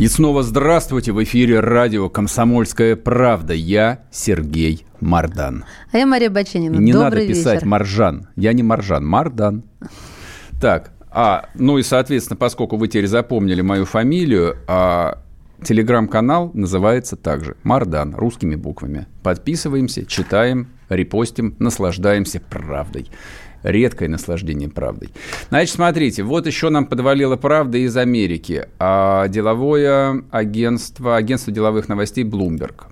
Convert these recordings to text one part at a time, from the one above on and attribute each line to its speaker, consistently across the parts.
Speaker 1: И снова здравствуйте. В эфире радио «Комсомольская правда». Я Сергей Мардан.
Speaker 2: А я Мария Баченина.
Speaker 1: Не
Speaker 2: Добрый
Speaker 1: надо писать
Speaker 2: вечер.
Speaker 1: Маржан. Я не Маржан, Мардан. Так, а, ну и, соответственно, поскольку вы теперь запомнили мою фамилию, а, телеграм-канал называется также Мардан, русскими буквами. Подписываемся, читаем, репостим, наслаждаемся правдой. Редкое наслаждение правдой. Значит, смотрите, вот еще нам подвалила правда из Америки. А деловое агентство, агентство деловых новостей Bloomberg.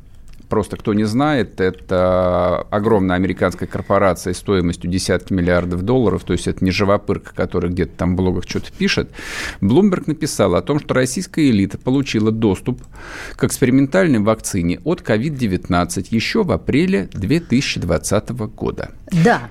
Speaker 1: Просто кто не знает, это огромная американская корпорация стоимостью десятки миллиардов долларов, то есть это не живопырка, который где-то там в блогах что-то пишет. Bloomberg написал о том, что российская элита получила доступ к экспериментальной вакцине от COVID-19 еще в апреле 2020 года.
Speaker 2: Да.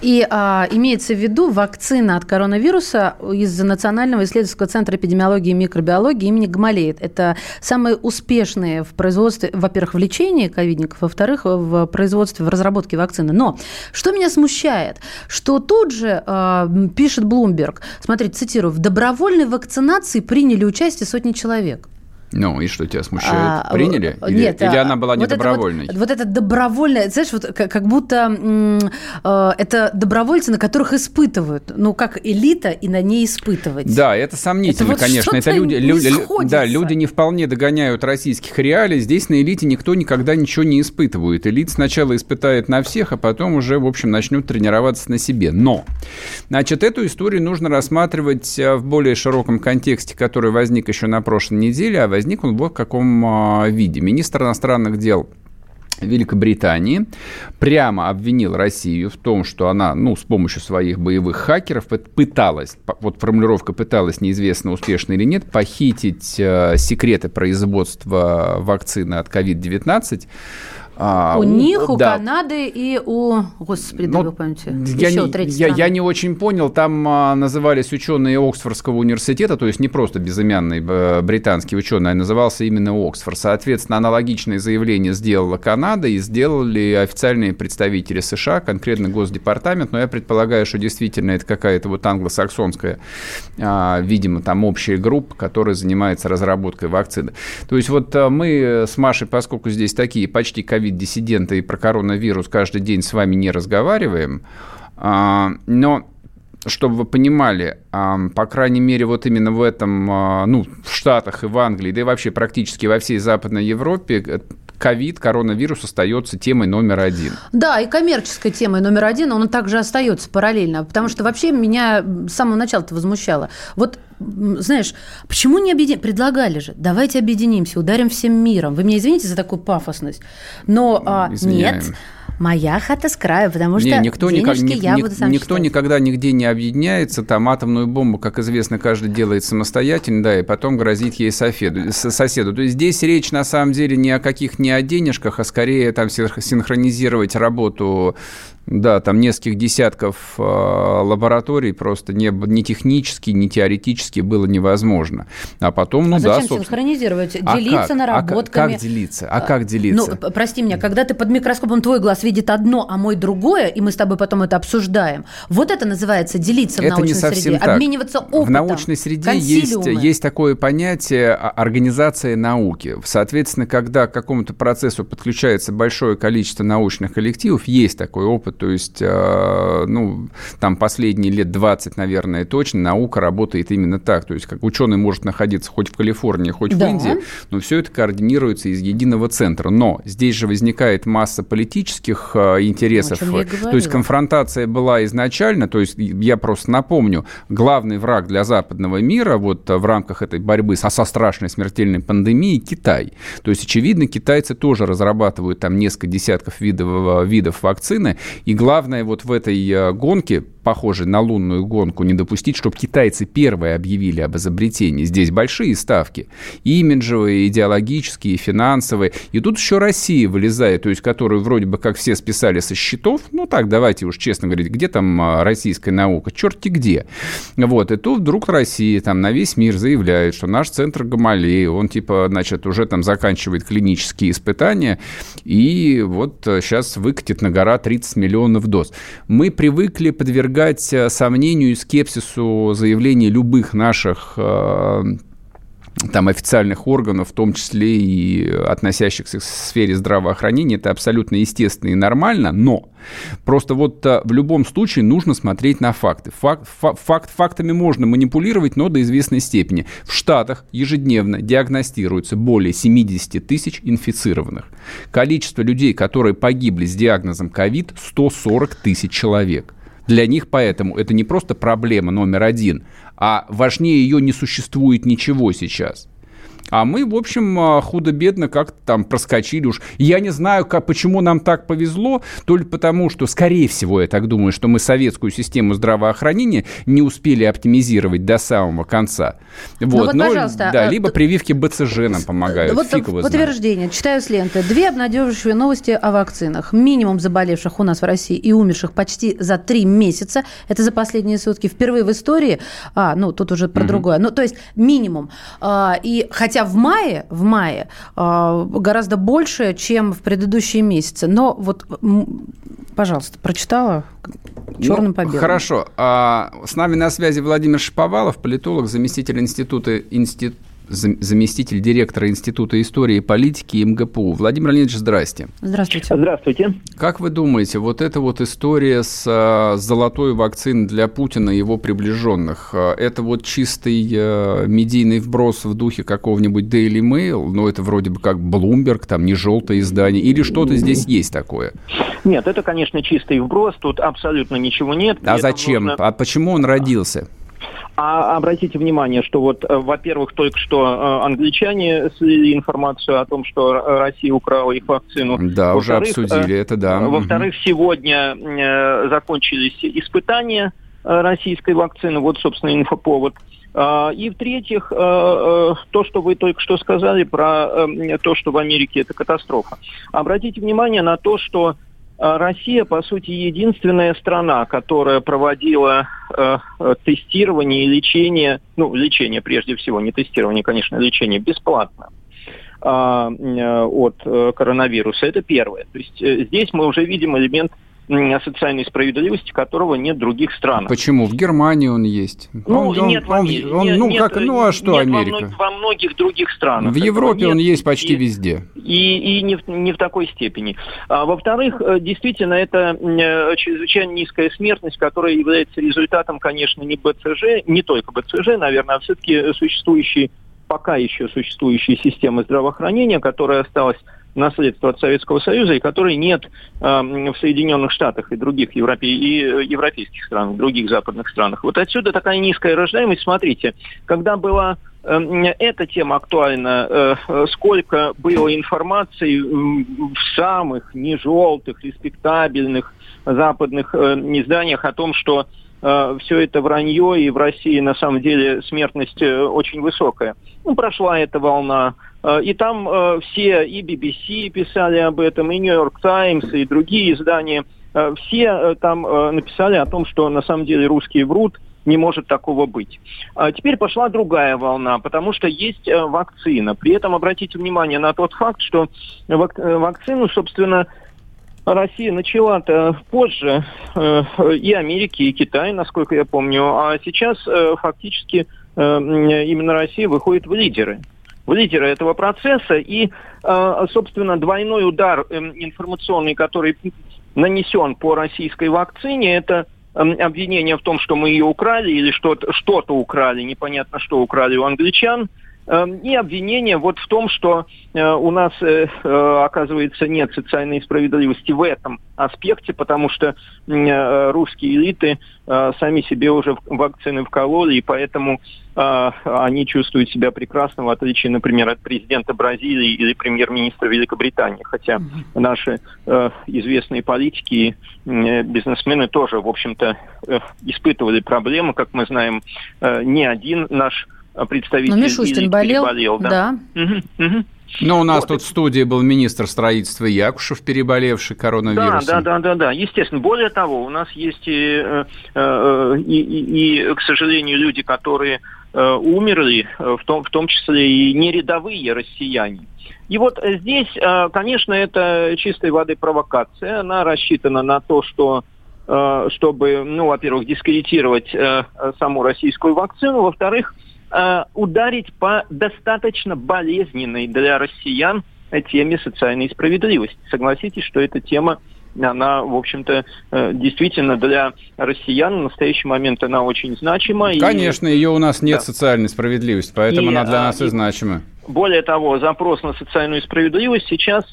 Speaker 2: И а, имеется в виду вакцина от коронавируса из Национального исследовательского центра эпидемиологии и микробиологии имени Гамалеет. Это самые успешные в производстве, во-первых, в лечении ковидников, во-вторых, в производстве, в разработке вакцины. Но что меня смущает, что тут же а, пишет Bloomberg, смотрите, цитирую, в добровольной вакцинации приняли участие сотни человек.
Speaker 1: Ну, и что тебя смущает?
Speaker 2: А,
Speaker 1: Приняли? Или,
Speaker 2: Нет,
Speaker 1: или
Speaker 2: а,
Speaker 1: она была
Speaker 2: вот это
Speaker 1: недобровольной?
Speaker 2: Вот, вот это добровольное, знаешь, вот как, как будто э, это добровольцы, на которых испытывают. Ну, как элита и на ней испытывать.
Speaker 1: Да, это сомнительно,
Speaker 2: Это вот
Speaker 1: конечно. Это люди,
Speaker 2: не
Speaker 1: лю- лю-
Speaker 2: сходится.
Speaker 1: да, люди не вполне догоняют российских реалий. Здесь на элите никто никогда ничего не испытывает. Элит сначала испытает на всех, а потом уже, в общем, начнет тренироваться на себе. Но, значит, эту историю нужно рассматривать э, в более широком контексте, который возник еще на прошлой неделе, а возник он вот в каком а, виде. Министр иностранных дел Великобритании прямо обвинил Россию в том, что она, ну, с помощью своих боевых хакеров пы- пыталась, вот формулировка пыталась, неизвестно, успешно или нет, похитить э, секреты производства вакцины от COVID-19. А,
Speaker 2: У них, у
Speaker 1: да,
Speaker 2: Канады и у... Господи, дай
Speaker 1: ну,
Speaker 2: бог памяти.
Speaker 1: я,
Speaker 2: Еще
Speaker 1: не, я, я не очень понял, там а, назывались ученые Оксфордского университета, то есть не просто безымянный британский ученый, а назывался именно Оксфорд. Соответственно, аналогичное заявление сделала Канада и сделали официальные представители США, конкретно Госдепартамент, но я предполагаю, что действительно это какая-то вот англосаксонская, а, видимо, там общая группа, которая занимается разработкой вакцины. То есть вот а, мы с Машей, поскольку здесь такие почти ковид-диссиденты и про коронавирус каждый день с вами не разговариваем, а, но чтобы вы понимали, а, по крайней мере, вот именно в этом, а, ну, в Штатах и в Англии, да и вообще практически во всей Западной Европе э, ковид, коронавирус остается темой номер один.
Speaker 2: Да, и коммерческой темой номер один, он также остается параллельно, потому что вообще меня с самого начала это возмущало. Вот, знаешь, почему не объединить? Предлагали же, давайте объединимся, ударим всем миром. Вы меня извините за такую пафосность, но а,
Speaker 1: Извиняем.
Speaker 2: нет, моя хата с краю, потому что
Speaker 1: Не, никто, никак- ни-
Speaker 2: я
Speaker 1: ни-
Speaker 2: буду сам
Speaker 1: никто
Speaker 2: считать.
Speaker 1: никогда нигде не объединяется. Там атомную бомбу, как известно, каждый делает самостоятельно, да, и потом грозит ей соседу. соседу. То есть здесь речь на самом деле не о каких не о денежках, а скорее там синх- синхронизировать работу да, там нескольких десятков э, лабораторий просто не, ни технически, ни теоретически было невозможно. А потом, ну
Speaker 2: а
Speaker 1: да,
Speaker 2: зачем синхронизировать?
Speaker 1: А
Speaker 2: Делиться
Speaker 1: как? А как-
Speaker 2: наработками.
Speaker 1: как делиться? А как делиться?
Speaker 2: Ну, прости меня, когда ты под микроскопом твой глаз видит одно, а мой другое, и мы с тобой потом это обсуждаем, вот это называется делиться в
Speaker 1: Это не
Speaker 2: научной
Speaker 1: совсем
Speaker 2: среде,
Speaker 1: так.
Speaker 2: обмениваться опытом.
Speaker 1: В научной среде есть,
Speaker 2: консилиумы.
Speaker 1: есть такое понятие а, организация науки. Соответственно, когда к какому-то процессу подключается большое количество научных коллективов, есть такой опыт. То есть, э, ну, там последние лет 20, наверное, точно наука работает именно так. То есть, как ученый может находиться хоть в Калифорнии, хоть
Speaker 2: Да.
Speaker 1: в Индии, но все это координируется из единого центра. Но здесь же возникает масса политических э, интересов. То есть конфронтация была изначально, то есть я просто напомню, главный враг для западного мира вот э, в рамках этой борьбы со, со страшной смертельной пандемией Китай. То есть, очевидно, китайцы тоже разрабатывают там несколько десятков видов, видов вакцины, и главное вот в этой э, гонке похожий на лунную гонку, не допустить, чтобы китайцы первые объявили об изобретении. Здесь большие ставки. Имиджевые, идеологические, финансовые. И тут еще Россия вылезает, то есть которую вроде бы как все списали со счетов. Ну так, давайте уж честно говорить, где там а, российская наука? Черти где. Вот. И тут вдруг Россия там на весь мир заявляет, что наш центр Гамалеи, он типа, значит, уже там заканчивает клинические испытания, и вот сейчас выкатит на гора 30 миллионов доз. Мы привыкли подвергать э, сомнению и скепсису заявлений любых наших э, там, официальных органов, в том числе и относящихся к сфере здравоохранения, это абсолютно естественно и нормально, но просто вот а, в любом случае нужно смотреть на факты. Факт, факт, фактами можно манипулировать, но до известной степени. В Штатах ежедневно диагностируется более 70 тысяч инфицированных. Количество людей, которые погибли с диагнозом ковид, 140 тысяч человек. Для них поэтому это не просто проблема номер один, а важнее ее не существует ничего сейчас. А мы, в общем, а, худо-бедно как-то там проскочили уж. Я не знаю, как, почему нам так повезло, только потому, что, скорее всего, я так думаю, что мы советскую систему здравоохранения не успели оптимизировать до самого конца.
Speaker 2: Вот, ну, вот ну, пожалуйста.
Speaker 1: Да, а, либо прививки БЦЖ нам помогают.
Speaker 2: Вот Фиг подтверждение. Знает. Читаю с ленты. Две обнадеживающие новости о вакцинах. Минимум заболевших у нас в России и умерших почти за три месяца. Это за последние сутки. Впервые в истории. А, ну, тут уже про угу. другое. Ну, то есть минимум. А, и хотя в мае, в мае а, гораздо больше, чем в предыдущие месяцы. Но вот, пожалуйста, прочитала черным ну, по белому.
Speaker 1: Хорошо. А, с нами на связи Владимир Шиповалов, политолог, заместитель института, институт заместитель директора Института истории и политики МГПУ. Владимир Леонидович, здрасте.
Speaker 2: Здравствуйте.
Speaker 3: Здравствуйте.
Speaker 1: Как вы думаете, вот эта вот история с а, золотой вакциной для Путина и его приближенных, а, это вот чистый а, медийный вброс в духе какого-нибудь Daily Mail, ну это вроде бы как Bloomberg, там не желтое издание, или что-то здесь есть такое?
Speaker 3: Нет, это, конечно, чистый вброс, тут абсолютно ничего нет.
Speaker 1: А зачем? Нужно... А почему он родился?
Speaker 3: А обратите внимание, что вот, э, во-первых, только что э, англичане слили информацию о том, что Россия украла их вакцину.
Speaker 1: Да, уже обсудили это, да.
Speaker 3: Э, во-вторых, сегодня закончились испытания российской вакцины. Вот, собственно, инфоповод. А, и в-третьих, то, что вы только что сказали про то, что в Америке это катастрофа. Обратите внимание на то, что Россия, по сути, единственная страна, которая проводила э, тестирование и лечение, ну, лечение прежде всего, не тестирование, конечно, лечение бесплатно э, от э, коронавируса. Это первое. То есть э, здесь мы уже видим элемент социальной справедливости, которого нет в других странах.
Speaker 1: Почему? В Германии он есть.
Speaker 3: Ну, он, нет, он, он, он,
Speaker 1: ну, нет, как, ну, а что
Speaker 3: нет
Speaker 1: Америка?
Speaker 3: Во, во многих других странах.
Speaker 1: В Европе нет, он есть почти и, везде.
Speaker 3: И, и не, в, не в такой степени. А, во-вторых, э, действительно, это э, чрезвычайно низкая смертность, которая является результатом, конечно, не БЦЖ, не только БЦЖ, наверное, а все-таки существующей, пока еще существующей системы здравоохранения, которая осталась наследство от Советского Союза и которой нет э, в Соединенных Штатах и других европе... и э, европейских странах, других западных странах. Вот отсюда такая низкая рождаемость. Смотрите, когда была э, эта тема актуальна, э, сколько было информации в самых нежелтых, респектабельных западных изданиях о том, что все это вранье, и в России на самом деле смертность очень высокая. Ну, прошла эта волна, Э, и там э, все, и BBC писали об этом, и New York Times, и другие издания, э, все там написали о том, что на самом деле русские врут, не может такого быть. А теперь пошла другая волна, потому что есть вакцина. При этом обратите внимание на тот факт, что вак вакцину, собственно, Россия начала-то позже и Америки, и Китай, насколько я помню, а сейчас фактически именно Россия выходит в лидеры в лидеры этого процесса. И, э, собственно, двойной удар эм, информационный, который нанесен по российской вакцине, это эм, обвинение в том, что мы ее украли или что-то что украли, непонятно что украли у англичан. Эм, и обвинение вот в том, что э, у нас, э, э, оказывается, нет социальной справедливости в этом аспекте, потому что русские элиты сами себе уже вакцины вкололи, и поэтому они чувствуют себя прекрасно, в отличие, например, от президента Бразилии или премьер-министра Великобритании. Хотя наши известные политики и бизнесмены тоже, в общем-то, испытывали проблемы, как мы знаем, не один наш представитель
Speaker 2: Но Мишустин болел, переболел. Да. да.
Speaker 1: Угу, угу. Ну, у нас вот. тут в студии был министр строительства Якушев, переболевший коронавирусом.
Speaker 3: Да, да, да, да, да. Естественно. Более того, у нас есть и, э, э, и, и, и к сожалению, люди, которые э, умерли, в том, в том числе и не рядовые россияне. И вот здесь, конечно, это чистой воды провокация. Она рассчитана на то, что чтобы, ну, во-первых, дискредитировать саму российскую вакцину, во-вторых, Э, ударить по достаточно болезненной для россиян теме социальной справедливости. Согласитесь, что эта тема она, в общем-то, э, действительно для россиян в настоящий момент она очень значима.
Speaker 1: Конечно, и... ее у нас нет да. социальной справедливости, поэтому и, она для нас и, и значима.
Speaker 3: Более того, запрос на социальную справедливость сейчас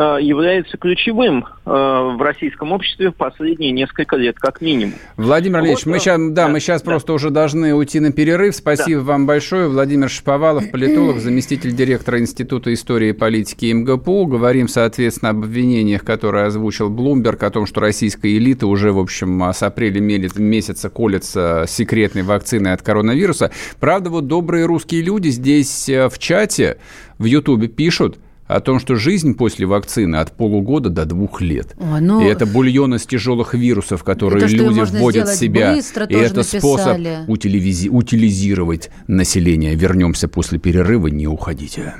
Speaker 3: является ключевым э, в российском обществе в последние несколько лет, как минимум.
Speaker 1: Владимир Ильич, вот, мы сейчас, да, да, мы сейчас да. просто уже должны уйти на перерыв. Спасибо да. вам большое. Владимир Шаповалов, политолог, заместитель директора Института истории и политики МГПУ. Говорим, соответственно, об обвинениях, которые озвучил Блумберг, о том, что российская элита уже, в общем, с апреля месяца колется секретной вакциной от коронавируса. Правда, вот добрые русские люди здесь э, в чате, в Ютубе пишут, о том, что жизнь после вакцины от полугода до двух лет. О, ну, и это бульон из тяжелых вирусов, которые это, люди вводят в себя. Быстро, и это написали. способ утилизи- утилизировать население. Вернемся после перерыва, не уходите.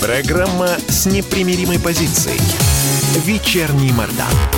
Speaker 4: Программа с непримиримой позицией. Вечерний Мордан.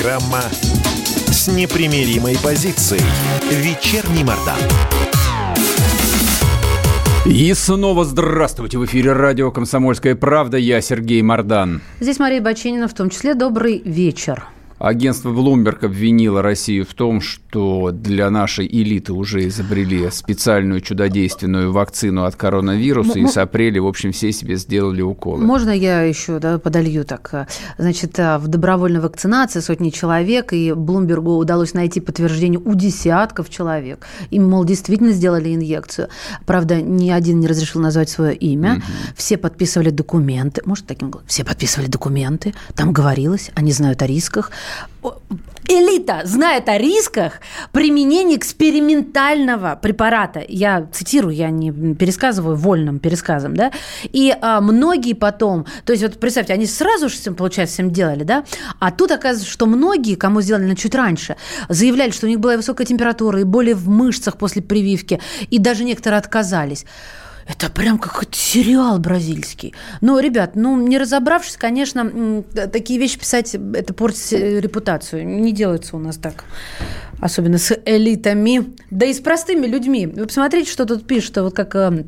Speaker 4: Программа с непримиримой позицией. Вечерний Мордан.
Speaker 1: И снова здравствуйте! В эфире радио «Комсомольская правда». Я Сергей Мордан.
Speaker 2: Здесь Мария Бачинина, в том числе. Добрый вечер.
Speaker 1: Агентство Bloomberg обвинило Россию в том, что для нашей элиты уже изобрели специальную чудодейственную вакцину от коронавируса, М- и с апреля, в общем, все себе сделали уколы.
Speaker 2: Можно я еще да, подолью так? Значит, э, в добровольной вакцинации сотни человек, и Блумбергу удалось найти подтверждение у десятков человек. Им, мол, действительно сделали инъекцию. Правда, ни один не разрешил назвать свое имя. Угу. Все подписывали документы. Может, таким Все подписывали документы. Там говорилось, они знают о рисках элита знает о рисках применения экспериментального препарата. Я цитирую, я не пересказываю вольным пересказом, да. И а, многие потом, то есть вот представьте, они сразу же, получается, всем делали, да, а тут оказывается, что многие, кому сделали чуть раньше, заявляли, что у них была высокая температура и боли в мышцах после прививки, и даже некоторые отказались. Это прям какой-то сериал бразильский. Но, ребят, ну, не разобравшись, конечно, такие вещи писать, это портит э, репутацию. Не делается у нас так. Особенно с элитами. Да и с простыми людьми. Вы посмотрите, что тут пишут, вот как э,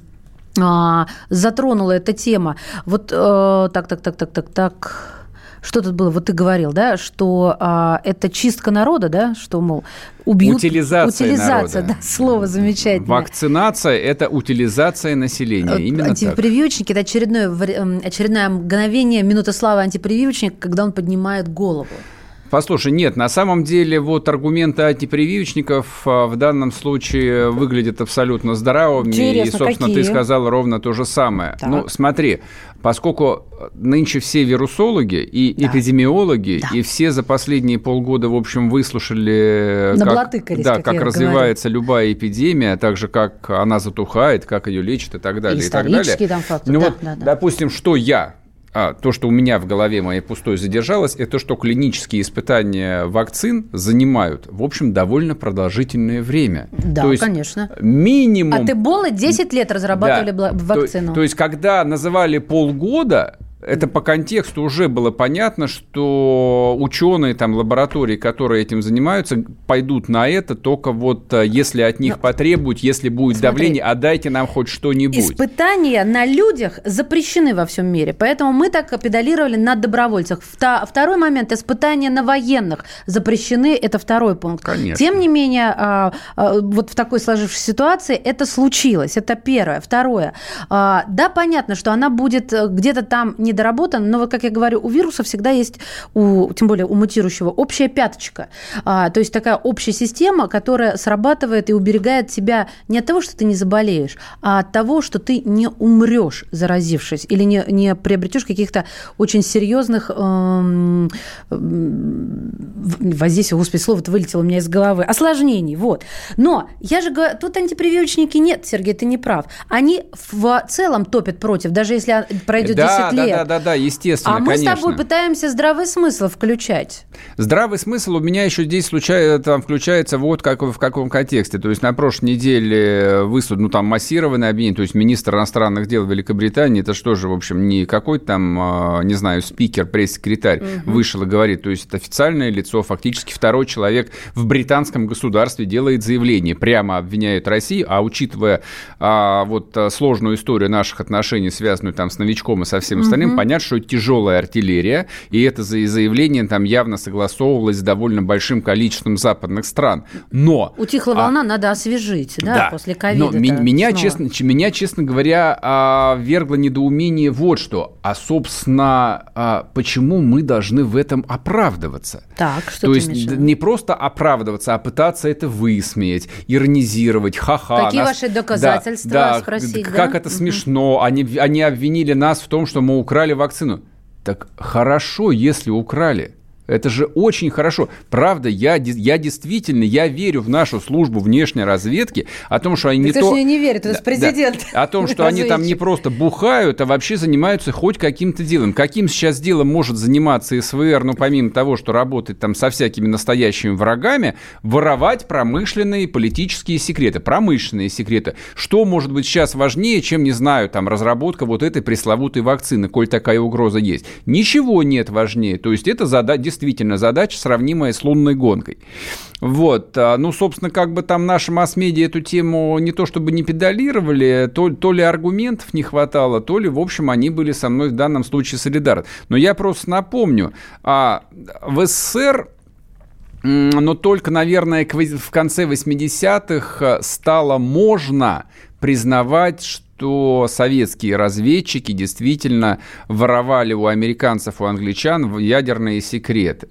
Speaker 2: а, затронула эта тема. Вот а, так, так, так, так, так, так что тут было? Вот ты говорил, да, что а, это чистка народа, да, что, мол, убьют...
Speaker 1: Утилизация Утилизация,
Speaker 2: народа. да, слово замечательное.
Speaker 1: Вакцинация – это утилизация населения, именно
Speaker 2: Антипрививочники – это очередное, очередное мгновение, минута славы антипрививочника, когда он поднимает голову.
Speaker 1: Послушай, нет, на самом деле вот аргументы антипрививочников а, в данном случае выглядят абсолютно здравыми.
Speaker 2: Интересно,
Speaker 1: и, собственно,
Speaker 2: какие?
Speaker 1: ты сказал ровно то же самое.
Speaker 2: Так.
Speaker 1: Ну, смотри, поскольку нынче все вирусологи и
Speaker 2: Да.
Speaker 1: эпидемиологи,
Speaker 2: Да.
Speaker 1: и все за последние полгода, в общем, выслушали, как,
Speaker 2: Наблатыкались,
Speaker 1: да,
Speaker 2: как
Speaker 1: как развивается любая эпидемия, а также как она затухает, как ее лечат и так далее. и так далее.
Speaker 2: Там факты,
Speaker 1: Ну
Speaker 2: да,
Speaker 1: вот,
Speaker 2: да, да.
Speaker 1: допустим, что я а, то, что у меня в голове моей пустой задержалось, это что клинические испытания вакцин занимают, в общем, довольно продолжительное время.
Speaker 2: Да,
Speaker 1: то есть
Speaker 2: конечно.
Speaker 1: Минимум...
Speaker 2: От Эболы 10 лет разрабатывали
Speaker 1: Да.
Speaker 2: бла-
Speaker 1: То-
Speaker 2: вакцину.
Speaker 1: То, есть, когда называли полгода, это по контексту уже было понятно, что ученые там лаборатории, которые этим занимаются, пойдут на это только вот э, если от них
Speaker 2: Ну,
Speaker 1: потребуют, если будет
Speaker 2: смотри.
Speaker 1: давление, а дайте нам хоть что-нибудь.
Speaker 2: Испытания на людях запрещены во всем мире, поэтому мы так педалировали на добровольцах. Второй момент, испытания на военных запрещены, это второй пункт.
Speaker 1: Конечно.
Speaker 2: Тем не менее, а, а, вот в такой сложившейся ситуации это случилось, это первое. Второе, а, да, понятно, что она будет э, где-то там недоработана, но вот, как я говорю, у вируса всегда есть, у, тем более у мутирующего, общая пяточка. А, то есть такая общая система, которая срабатывает и уберегает тебя не от того, что ты не заболеешь, а от того, что ты не умрешь, заразившись, или не, не приобретешь каких-то очень серьезных эм, воздействий, господи, слово-то вылетело у меня из головы, осложнений, вот. Но я же говорю, тут антипрививочники нет, Сергей, ты не прав. Они в целом топят против, даже если пройдет
Speaker 1: да,
Speaker 2: 10
Speaker 1: да,
Speaker 2: лет.
Speaker 1: да, да, да, естественно,
Speaker 2: а мы
Speaker 1: конечно.
Speaker 2: с тобой пытаемся здравый смысл включать.
Speaker 1: Здравый смысл у меня еще здесь случается, там включается вот как, в каком контексте. То есть на прошлой неделе высуд, ну там массированное обвинение, то есть министр иностранных дел Великобритании, это что же, в общем, не какой-то там, а, не знаю, спикер, пресс-секретарь вышел и говорит, то есть это официальное лицо, фактически второй человек в британском государстве делает заявление, прямо обвиняет Россию, а учитывая а, вот а, сложную историю наших отношений, связанную там с новичком и со всем остальным, понятно, что тяжелая артиллерия, и это за- заявление там явно согласовывалось с довольно большим количеством западных стран. Но...
Speaker 2: Утихла
Speaker 1: а,
Speaker 2: волна, надо освежить, да, после ковида.
Speaker 1: но меня, честно, ч- меня, честно говоря, а, вергло недоумение вот что. А, собственно, а, почему мы должны в этом оправдываться?
Speaker 2: Так, что
Speaker 1: То есть
Speaker 2: виду?
Speaker 1: не просто оправдываться, а пытаться это высмеять, иронизировать, ха-ха.
Speaker 2: Какие
Speaker 1: нас-
Speaker 2: ваши доказательства, спросить,
Speaker 1: как
Speaker 2: да?
Speaker 1: это
Speaker 2: Мгм.
Speaker 1: смешно. Они, они обвинили нас в том, что мы украли вакцину. Так хорошо, если украли. Это же очень хорошо. Правда, я, я действительно, я верю в нашу службу внешней разведки, о том, что они не
Speaker 2: ты
Speaker 1: то...
Speaker 2: не, не верит,
Speaker 1: Да,
Speaker 2: президент.
Speaker 1: да. О том, что они там не просто бухают, а вообще занимаются хоть каким-то делом. Каким сейчас делом может заниматься СВР, ну, помимо того, что работает там со всякими настоящими врагами, воровать промышленные политические секреты, промышленные секреты. Что может быть сейчас важнее, чем, не знаю, там, разработка вот этой пресловутой вакцины, коль такая угроза есть? Ничего нет важнее. То есть это зада- действительно задача, сравнимая с лунной гонкой. Вот. а, Ну, собственно, как бы там наши масс-медиа эту тему не то чтобы не педалировали, то, то ли аргументов не хватало, то ли, в общем, они были со мной в данном случае солидарны. Но я просто напомню, а, в СССР но только, наверное, в конце 80-х э, стало можно признавать, что советские разведчики действительно воровали у американцев, у англичан ядерные секреты.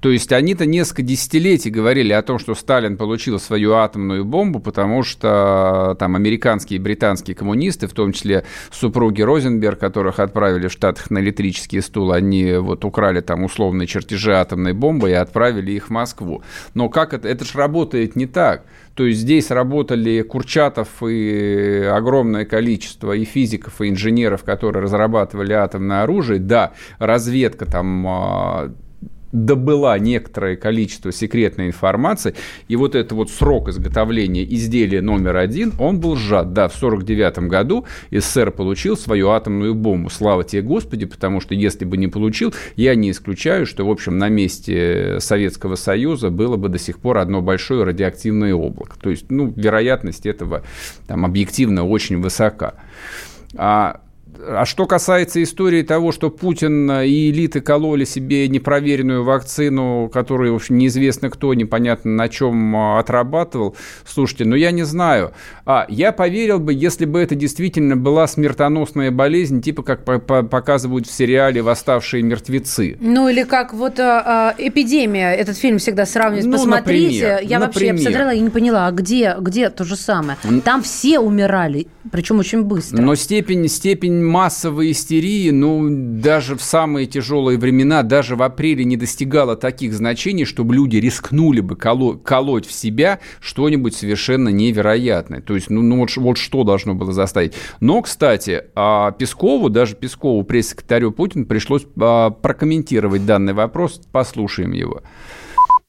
Speaker 1: То есть они-то несколько десятилетий говорили о том, что Сталин получил свою атомную бомбу, потому что э, там американские и британские коммунисты, в том числе супруги Розенберг, которых отправили в Штатах на электрический стул, они вот украли там условные чертежи атомной бомбы и отправили их в Москву. Но как это? Это же работает не так. То есть здесь работали Курчатов и огромное количество и физиков, и инженеров, которые разрабатывали атомное оружие. Да, разведка там а, добыла некоторое количество секретной информации, и вот этот вот срок изготовления изделия номер один, он был сжат. Да, в 49 году СССР получил свою атомную бомбу. Слава тебе, Господи, потому что если бы не получил, я не исключаю, что, в общем, на месте Советского Союза было бы до сих пор одно большое радиоактивное облако. То есть, ну, вероятность этого там объективно очень высока. А а что касается истории того, что Путин и элиты кололи себе непроверенную вакцину, которую, в общем, неизвестно кто, непонятно на чем а, отрабатывал, слушайте, ну я не знаю. А, я поверил бы, если бы это действительно была смертоносная болезнь, типа как показывают в сериале «Восставшие мертвецы».
Speaker 2: Ну или как вот а, эпидемия, этот фильм всегда сравнивают, ну, посмотрите. Например, я например. вообще я посмотрела и не поняла, а где, где то же самое? Там все умирали, причем очень быстро.
Speaker 1: Но степень, степень массовой истерии, ну, даже в самые тяжелые времена, даже в апреле не достигала таких значений, чтобы люди рискнули бы коло- колоть в себя что-нибудь совершенно невероятное. То есть, ну, ну вот, вот что должно было заставить. Но, кстати, а Пескову, даже Пескову, пресс-секретарю Путина, пришлось а, прокомментировать данный вопрос. Послушаем его.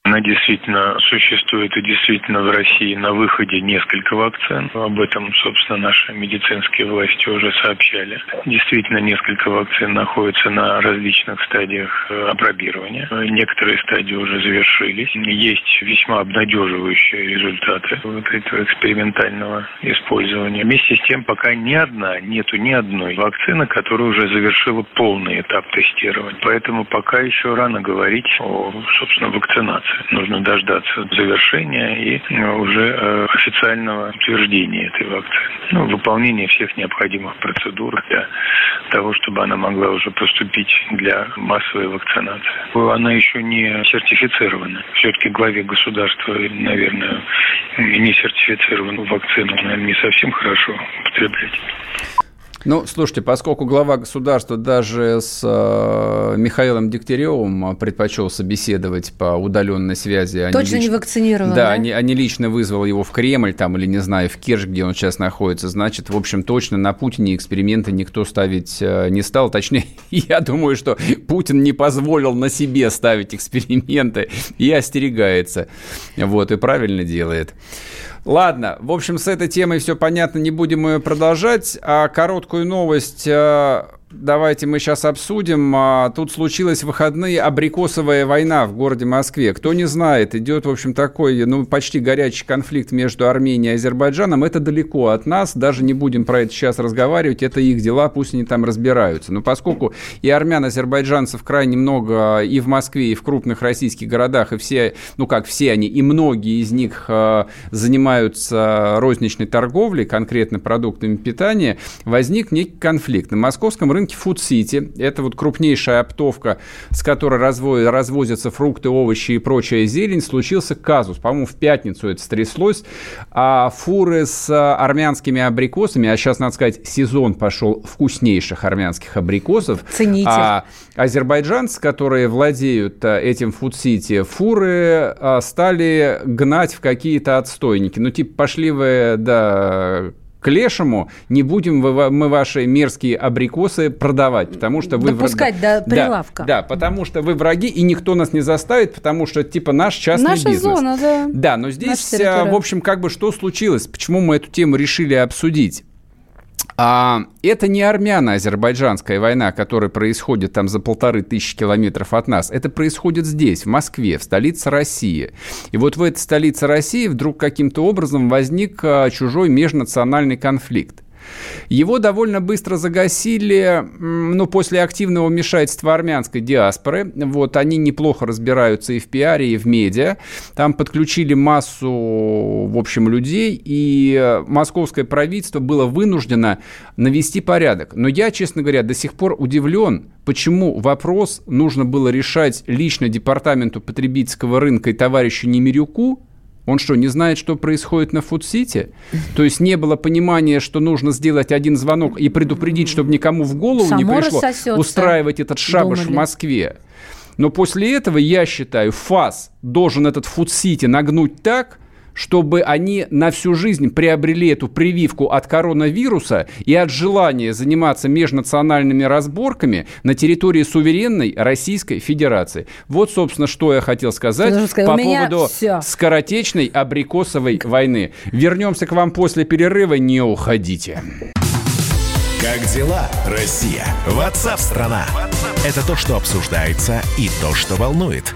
Speaker 5: Она действительно существует и действительно в России на выходе несколько вакцин. Об этом, собственно, наши медицинские власти уже сообщали. Действительно, несколько вакцин находятся на различных стадиях э, опробирования. Некоторые стадии уже завершились. Есть весьма обнадеживающие результаты вот этого экспериментального использования. Вместе с тем, пока ни одна, нету ни одной вакцины, которая уже завершила полный этап тестирования. Поэтому пока еще рано говорить о, собственно, вакцинации. Нужно дождаться завершения и э, уже э, официального утверждения этой вакцины. Ну, выполнение всех необходимых процедур для того, чтобы она могла уже поступить для массовой вакцинации. Она еще не сертифицирована. Все-таки главе государства, наверное, не сертифицированную вакцину, наверное, не совсем хорошо употреблять.
Speaker 1: Ну, слушайте, поскольку глава государства даже с э, Михаилом Дегтяревым предпочел собеседовать по удаленной связи.
Speaker 2: А Точно не, лично, не вакцинирован,
Speaker 1: да? Да, они, они лично вызвал его в Кремль там или, не знаю, в Керчь, где он сейчас находится. Значит, в общем, точно на Путине эксперименты никто ставить э, не стал. Точнее, я думаю, что Путин не позволил на себе ставить эксперименты и остерегается. Вот, и правильно делает. Ладно, в общем, с этой темой все понятно, не будем ее продолжать. А короткую новость э, давайте мы сейчас обсудим. А, тут случилась в выходные абрикосовая война в городе Москве. Кто не знает, идет, в общем, такой, ну, почти горячий конфликт между Арменией и Азербайджаном. Это далеко от нас, даже не будем про это сейчас разговаривать, это их дела, пусть они там разбираются. Но поскольку и армян, азербайджанцев крайне много и в Москве, и в крупных российских городах, и все, ну как все они, и многие из них э, занимаются розничной торговлей, конкретно продуктами питания, возник некий конфликт. На московском рынке Food City. Это вот крупнейшая оптовка, с которой развозят, развозятся фрукты, овощи и прочая зелень. Случился казус. По-моему, в пятницу это стряслось. А фуры с а, армянскими абрикосами, а сейчас, надо сказать, сезон пошел вкуснейших армянских абрикосов.
Speaker 2: Цените. А
Speaker 1: азербайджанцы, которые владеют а, этим Food City, фуры а, стали гнать в какие-то отстойники. Ну, типа, пошли вы, да, к лешему не будем мы ваши мерзкие абрикосы продавать, потому что вы...
Speaker 2: Допускать до прилавка.
Speaker 1: Да, да, потому что вы враги, и никто нас не заставит, потому что, типа, наш частный
Speaker 2: Наша
Speaker 1: бизнес.
Speaker 2: зона, да.
Speaker 1: Да, но здесь, а, в общем, как бы что случилось? Почему мы эту тему решили обсудить? А это не армяно-азербайджанская война, которая происходит там за полторы тысячи километров от нас. Это происходит здесь, в Москве, в столице России. И вот в этой столице России вдруг каким-то образом возник а, чужой межнациональный конфликт. Его довольно быстро загасили, ну, после активного вмешательства армянской диаспоры. Вот, они неплохо разбираются и в пиаре, и в медиа. Там подключили массу, в общем, людей, и московское правительство было вынуждено навести порядок. Но я, честно говоря, до сих пор удивлен, почему вопрос нужно было решать лично Департаменту потребительского рынка и товарищу Немирюку, он что, не знает, что происходит на Фудсите? То есть не было понимания, что нужно сделать один звонок и предупредить, чтобы никому в голову Само не пришло устраивать этот шабаш Думали. в Москве. Но после этого, я считаю, ФАС должен этот Фудсити нагнуть так, чтобы они на всю жизнь приобрели эту прививку от коронавируса и от желания заниматься межнациональными разборками на территории суверенной Российской Федерации. Вот, собственно, что я хотел сказать сказать, по поводу все. скоротечной абрикосовой войны. Вернемся к вам после перерыва, не уходите.
Speaker 4: Как дела, Россия? Ватсап-страна! Это то, что обсуждается и то, что волнует.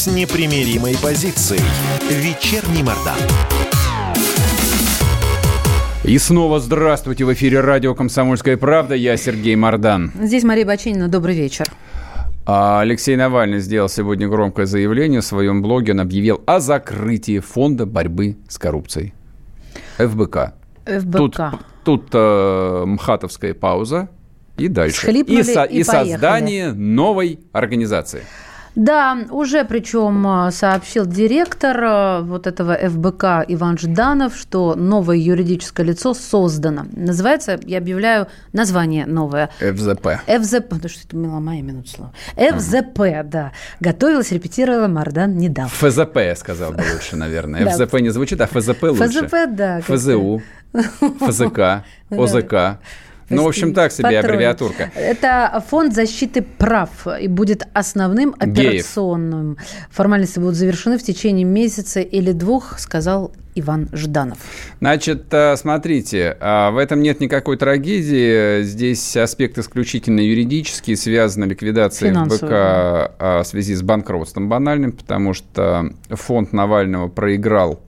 Speaker 4: с непримиримой позицией. Вечерний Мордан.
Speaker 1: И снова здравствуйте в эфире радио «Комсомольская правда». Я Сергей Мордан.
Speaker 2: Здесь Мария Бачинина. Добрый вечер.
Speaker 1: А Алексей Навальный сделал сегодня громкое заявление в своем блоге. Он объявил о закрытии фонда борьбы с коррупцией. ФБК.
Speaker 2: ФБК.
Speaker 1: Тут, тут э, мхатовская пауза. И дальше.
Speaker 2: Схлипнули
Speaker 1: и, со-
Speaker 2: и
Speaker 1: и
Speaker 2: поехали.
Speaker 1: создание новой организации.
Speaker 2: Да, уже причем э, сообщил директор э, вот этого ФБК Иван Жданов, что новое юридическое лицо создано. Называется, я объявляю название новое.
Speaker 1: ФЗП.
Speaker 2: ФЗП, потому что это меломая минут слова. ФЗП, да. Готовилась, репетировала, Мардан не дал.
Speaker 1: ФЗП, я сказал бы лучше, наверное. ФЗП не звучит, а ФЗП лучше.
Speaker 2: ФЗП, да.
Speaker 1: ФЗУ, ФЗК, ОЗК. Ну, в общем, так себе
Speaker 2: Патроны.
Speaker 1: аббревиатурка.
Speaker 2: Это фонд защиты прав и будет основным
Speaker 1: Геев.
Speaker 2: операционным. Формальности будут завершены в течение месяца или двух, сказал Иван Жданов.
Speaker 1: Значит, э, смотрите, а, в этом нет никакой трагедии. Здесь аспект исключительно юридический, связан ликвидация
Speaker 2: Финансовый,
Speaker 1: ФБК а, в связи с банкротством банальным, потому что фонд Навального проиграл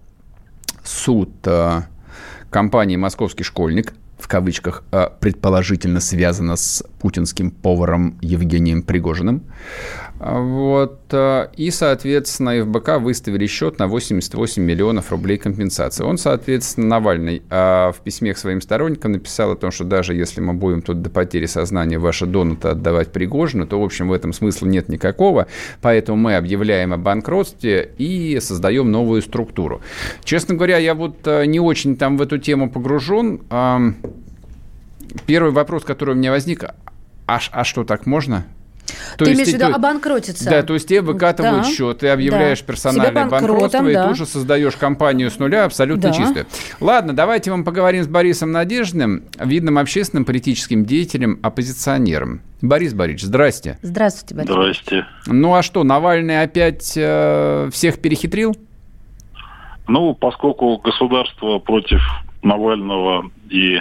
Speaker 1: суд а, компании «Московский школьник», в кавычках, а, предположительно связано с путинским поваром Евгением Пригожиным. Вот. а, И, соответственно, ФБК выставили счет на 88 миллионов рублей компенсации. Он, соответственно, Навальный а, в письме к своим сторонникам написал о том, что даже если мы будем тут до потери сознания ваши донаты отдавать Пригожину, то, в общем, в этом смысла нет никакого. Поэтому мы объявляем о банкротстве и создаем новую структуру. Честно говоря, я вот а, не очень там в эту тему погружен. Первый вопрос, который у меня возник, а, а что, так можно? То
Speaker 2: Ты
Speaker 1: есть
Speaker 2: имеешь в виду обанкротиться?
Speaker 1: Да, то есть тебе выкатывают
Speaker 2: Да.
Speaker 1: счет, ты объявляешь
Speaker 2: Да.
Speaker 1: персональное банкротство, и
Speaker 2: да.
Speaker 1: ты уже создаешь компанию с нуля абсолютно
Speaker 2: Да.
Speaker 1: чистую. Ладно, давайте мы поговорим с Борисом Надеждиным, видным общественным политическим деятелем, оппозиционером. Борис Борисович, здрасте.
Speaker 2: Здравствуйте, Борис.
Speaker 6: Здрасте.
Speaker 1: Ну а что, Навальный опять э, всех перехитрил?
Speaker 6: Ну, поскольку государство против Навального и,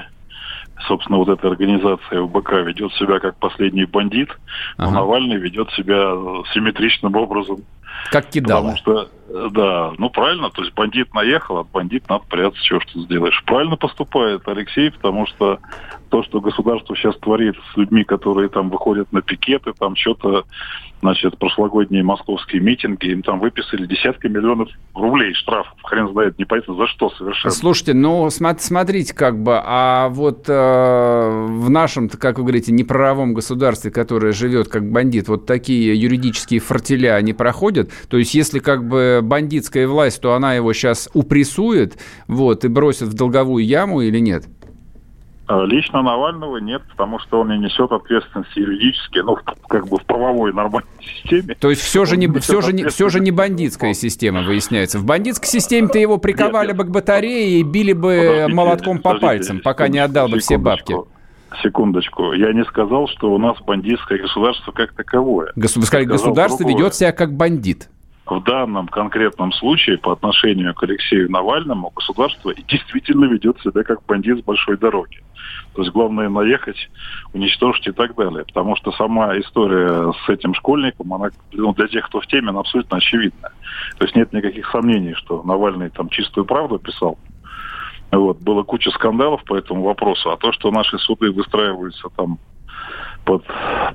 Speaker 6: собственно, вот эта организация ФБК ведет себя как последний бандит, то
Speaker 1: Ага.
Speaker 6: Навальный ведет себя симметричным образом.
Speaker 1: Как кидало.
Speaker 6: Потому что, э, да, ну правильно, то есть бандит наехал, от бандит надо прятаться, чего ты сделаешь. Правильно поступает Алексей, потому что то, что государство сейчас творит с людьми, которые там выходят на пикеты, там что-то, значит, прошлогодние московские митинги, им там выписали десятки миллионов рублей штрафов. Хрен знает, непонятно за что совершенно.
Speaker 1: Слушайте, ну смо- смотрите, как бы, а вот э, в нашем, как вы говорите, неправовом государстве, которое живет как бандит, вот такие юридические фортеля не проходят. То есть, если как бы бандитская власть, то она его сейчас упрессует, вот, и бросит в долговую яму или нет?
Speaker 6: А Лично Навального нет, потому что он не несет ответственности юридически, ну, как бы в правовой нормальной системе.
Speaker 1: То есть все же не, все же не, все же не бандитская система выясняется. В бандитской системе-то его приковали
Speaker 6: Нет,
Speaker 1: бы к батарее и били бы
Speaker 6: Подождите,
Speaker 1: молотком по
Speaker 6: подождите,
Speaker 1: пальцам, пока не отдал бы все бабки.
Speaker 6: секундочку. Я не сказал, что у нас бандитское государство как таковое.
Speaker 1: Гос- вы сказали, государство
Speaker 6: другое.
Speaker 1: ведет себя как бандит.
Speaker 6: В данном конкретном случае по отношению к Алексею Навальному государство действительно ведет себя как бандит с большой дороги. То есть главное наехать, уничтожить и так далее. Потому что сама история с этим школьником, она ну, для тех, кто в теме, она абсолютно очевидна. То есть нет никаких сомнений, что Навальный там чистую правду писал. Вот, было куча скандалов по этому вопросу. А то, что наши суды выстраиваются там под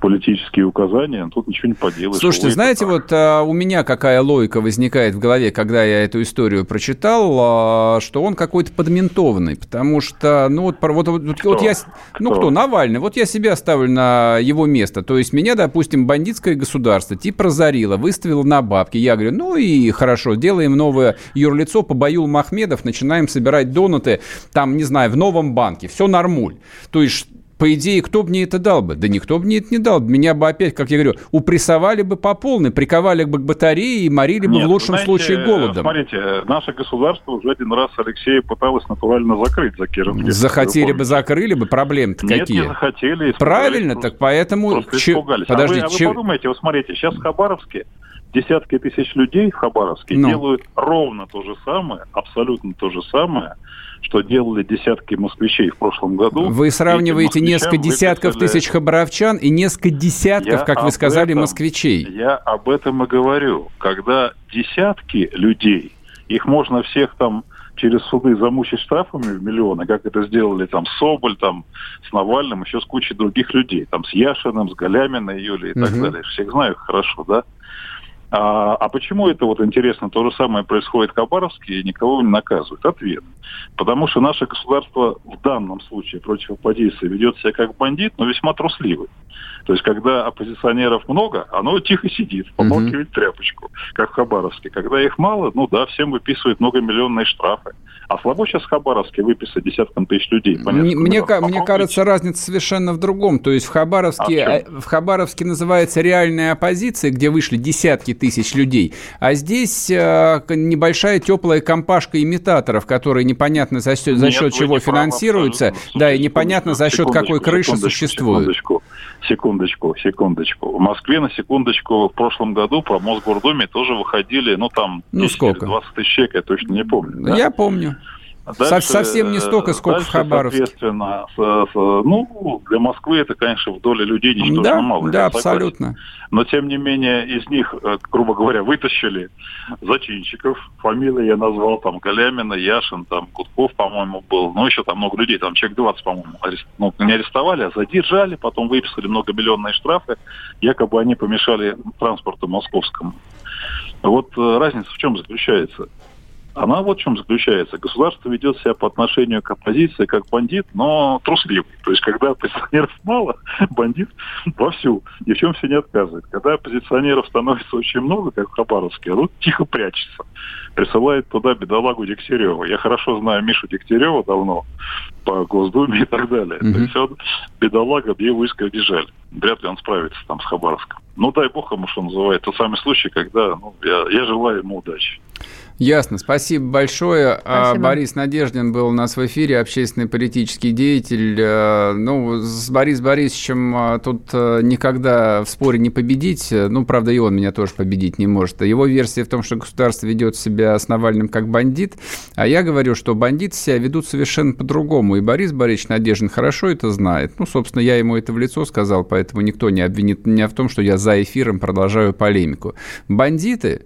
Speaker 6: политические указания, тут ничего не поделаешь.
Speaker 1: Слушайте, знаете,
Speaker 6: так.
Speaker 1: вот а, у меня какая логика возникает в голове, когда я эту историю прочитал, а, что он какой-то подментованный, потому что, ну вот, вот, вот, вот
Speaker 6: Кто?
Speaker 1: я, с- ну
Speaker 6: Кто?
Speaker 1: кто, Навальный, вот я себя ставлю на его место, то есть меня, допустим, бандитское государство типа разорило, выставило на бабки, я говорю, ну и хорошо, делаем новое юрлицо, побоюл Махмедов, начинаем собирать донаты, там, не знаю, в новом банке, все нормуль, то есть по идее, кто бы мне это дал бы? Да никто бы мне это не дал. Меня бы опять, как я говорю, упрессовали бы по полной, приковали бы к батарее и морили бы Нет, в лучшем знаете, случае голодом.
Speaker 6: Смотрите, наше государство уже один раз Алексея пыталось натурально закрыть за Кировский.
Speaker 1: Захотели бы, закрыли бы, проблемы-то какие?
Speaker 6: не захотели.
Speaker 1: Правильно, просто, так поэтому... Че...
Speaker 6: Подождите, а вы, а вы подумайте, вот смотрите, сейчас в Хабаровске десятки тысяч людей в Хабаровске ну. делают ровно то же самое, абсолютно то же самое, что делали десятки москвичей в прошлом году.
Speaker 1: Вы сравниваете несколько десятков выписали... тысяч хабаровчан и несколько десятков, я как вы сказали, этом, москвичей.
Speaker 6: Я об этом и говорю. Когда десятки людей, их можно всех там через суды замучить штрафами в миллионы, как это сделали там Соболь, там, с Навальным, еще с кучей других людей, там, с Яшиным, с Галяминой, Юлей и так угу. далее. Всех знаю хорошо, да? А, а почему это вот интересно, то же самое происходит в Хабаровске и никого не наказывают? Ответ. Потому что наше государство в данном случае против оппозиции ведет себя как бандит, но весьма трусливый. То есть, когда оппозиционеров много, оно тихо сидит, помалкивает mm-hmm. тряпочку, как в Хабаровске. Когда их мало, ну да, всем выписывают многомиллионные штрафы. А слабо сейчас в Хабаровске выписать десяткам тысяч людей.
Speaker 1: Мне, мне, мне кажется, разница совершенно в другом. То есть в Хабаровске, а в, в Хабаровске называется реальная оппозиция, где вышли десятки тысяч людей. А здесь э, небольшая теплая компашка имитаторов, которые непонятно за, счет, за счет чего финансируются, да, и непонятно за счет какой крыши существуют.
Speaker 6: Секундочку, секундочку. В Москве на секундочку в прошлом году по Мосгордуме тоже выходили, ну там
Speaker 1: ну, сколько?
Speaker 6: 20 тысяч человек, я точно не помню.
Speaker 1: Да? Я помню. Дальше, Совсем не столько, сколько дальше, в Хабаровске.
Speaker 6: Соответственно, с, с, ну, для Москвы это, конечно, в доле людей ничтожно
Speaker 1: да,
Speaker 6: мало.
Speaker 1: Да, абсолютно.
Speaker 6: Но, тем не менее, из них, э, грубо говоря, вытащили зачинщиков. Фамилии я назвал, там, Галямина, Яшин, там, Гудков, по-моему, был. Ну, еще там много людей, там, человек 20, по-моему, арест... ну, не арестовали, а задержали, потом выписали многомиллионные штрафы. Якобы они помешали транспорту московскому. Вот э, разница в чем заключается? Она вот в чем заключается. Государство ведет себя по отношению к оппозиции как бандит, но трусливый. То есть, когда оппозиционеров мало, бандит вовсю, ни в чем все не отказывает. Когда оппозиционеров становится очень много, как в Хабаровске, он тихо прячется. Присылает туда бедолагу Дегтярева. Я хорошо знаю Мишу Дегтярева давно по Госдуме и так далее. Mm-hmm. То есть он, бедолага, две войска бежали. Вряд ли он справится там с Хабаровском. Ну, дай бог ему, что называет. Тот самый случай, когда ну, я, я желаю ему удачи.
Speaker 1: Ясно, спасибо большое. А, спасибо. Борис Надеждин был у нас в эфире, общественный политический деятель. Э, ну, с Борисом Борисовичем а, тут э, никогда в споре не победить. Ну, правда, и он меня тоже победить не может. Его версия в том, что государство ведет себя с Навальным как бандит, а я говорю, что бандиты себя ведут совершенно по-другому. И Борис Борисович Надеждин хорошо это знает. Ну, собственно, я ему это в лицо сказал, поэтому никто не обвинит меня в том, что я за эфиром продолжаю полемику. Бандиты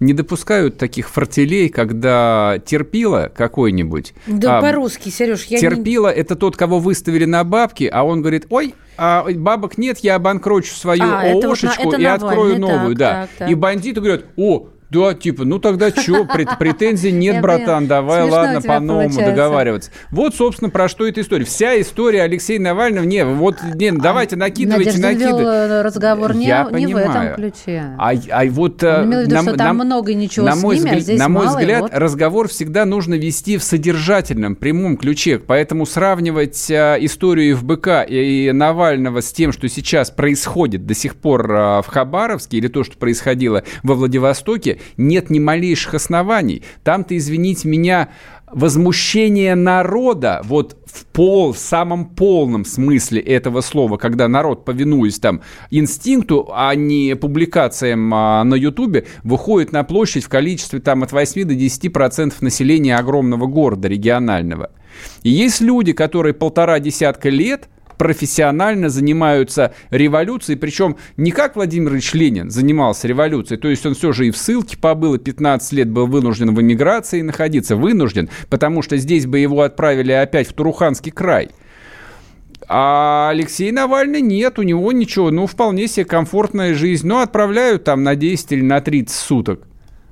Speaker 1: не допускают таких фортелей, когда терпила какой-нибудь.
Speaker 2: Да а, по-русски, Сереж,
Speaker 1: я Терпила не... это тот, кого выставили на бабки, а он говорит, ой, а бабок нет, я обанкрочу свою а, ООшечку вот на, и открою новую. Так, да. Так, так. И бандиты говорят, о, да, типа, ну тогда что, претензий нет, братан, давай, ладно, по-новому договариваться. Вот, собственно, про что эта история. Вся история Алексея Навального, не, вот, не, а давайте накидывайте, накидывайте.
Speaker 2: разговор не, не в этом ключе.
Speaker 1: А, а вот...
Speaker 2: Он имел в виду, что там много ничего на мой, с ними, а здесь
Speaker 1: На мой
Speaker 2: мало,
Speaker 1: взгляд, вот. разговор всегда нужно вести в содержательном, прямом ключе, поэтому сравнивать а, историю ФБК и, и Навального с тем, что сейчас происходит до сих пор а, в Хабаровске, или то, что происходило во Владивостоке, нет ни малейших оснований. Там-то, извините меня, возмущение народа, вот в пол, в самом полном смысле этого слова, когда народ, повинуясь там инстинкту, а не публикациям а, на Ютубе, выходит на площадь в количестве там от 8 до 10 процентов населения огромного города регионального. И есть люди, которые полтора десятка лет – профессионально занимаются революцией, причем не как Владимир Ильич Ленин занимался революцией, то есть он все же и в ссылке побыл, и 15 лет был вынужден в эмиграции находиться, вынужден, потому что здесь бы его отправили опять в Туруханский край. А Алексей Навальный нет, у него ничего, ну, вполне себе комфортная жизнь. Ну, отправляют там на 10 или на 30 суток.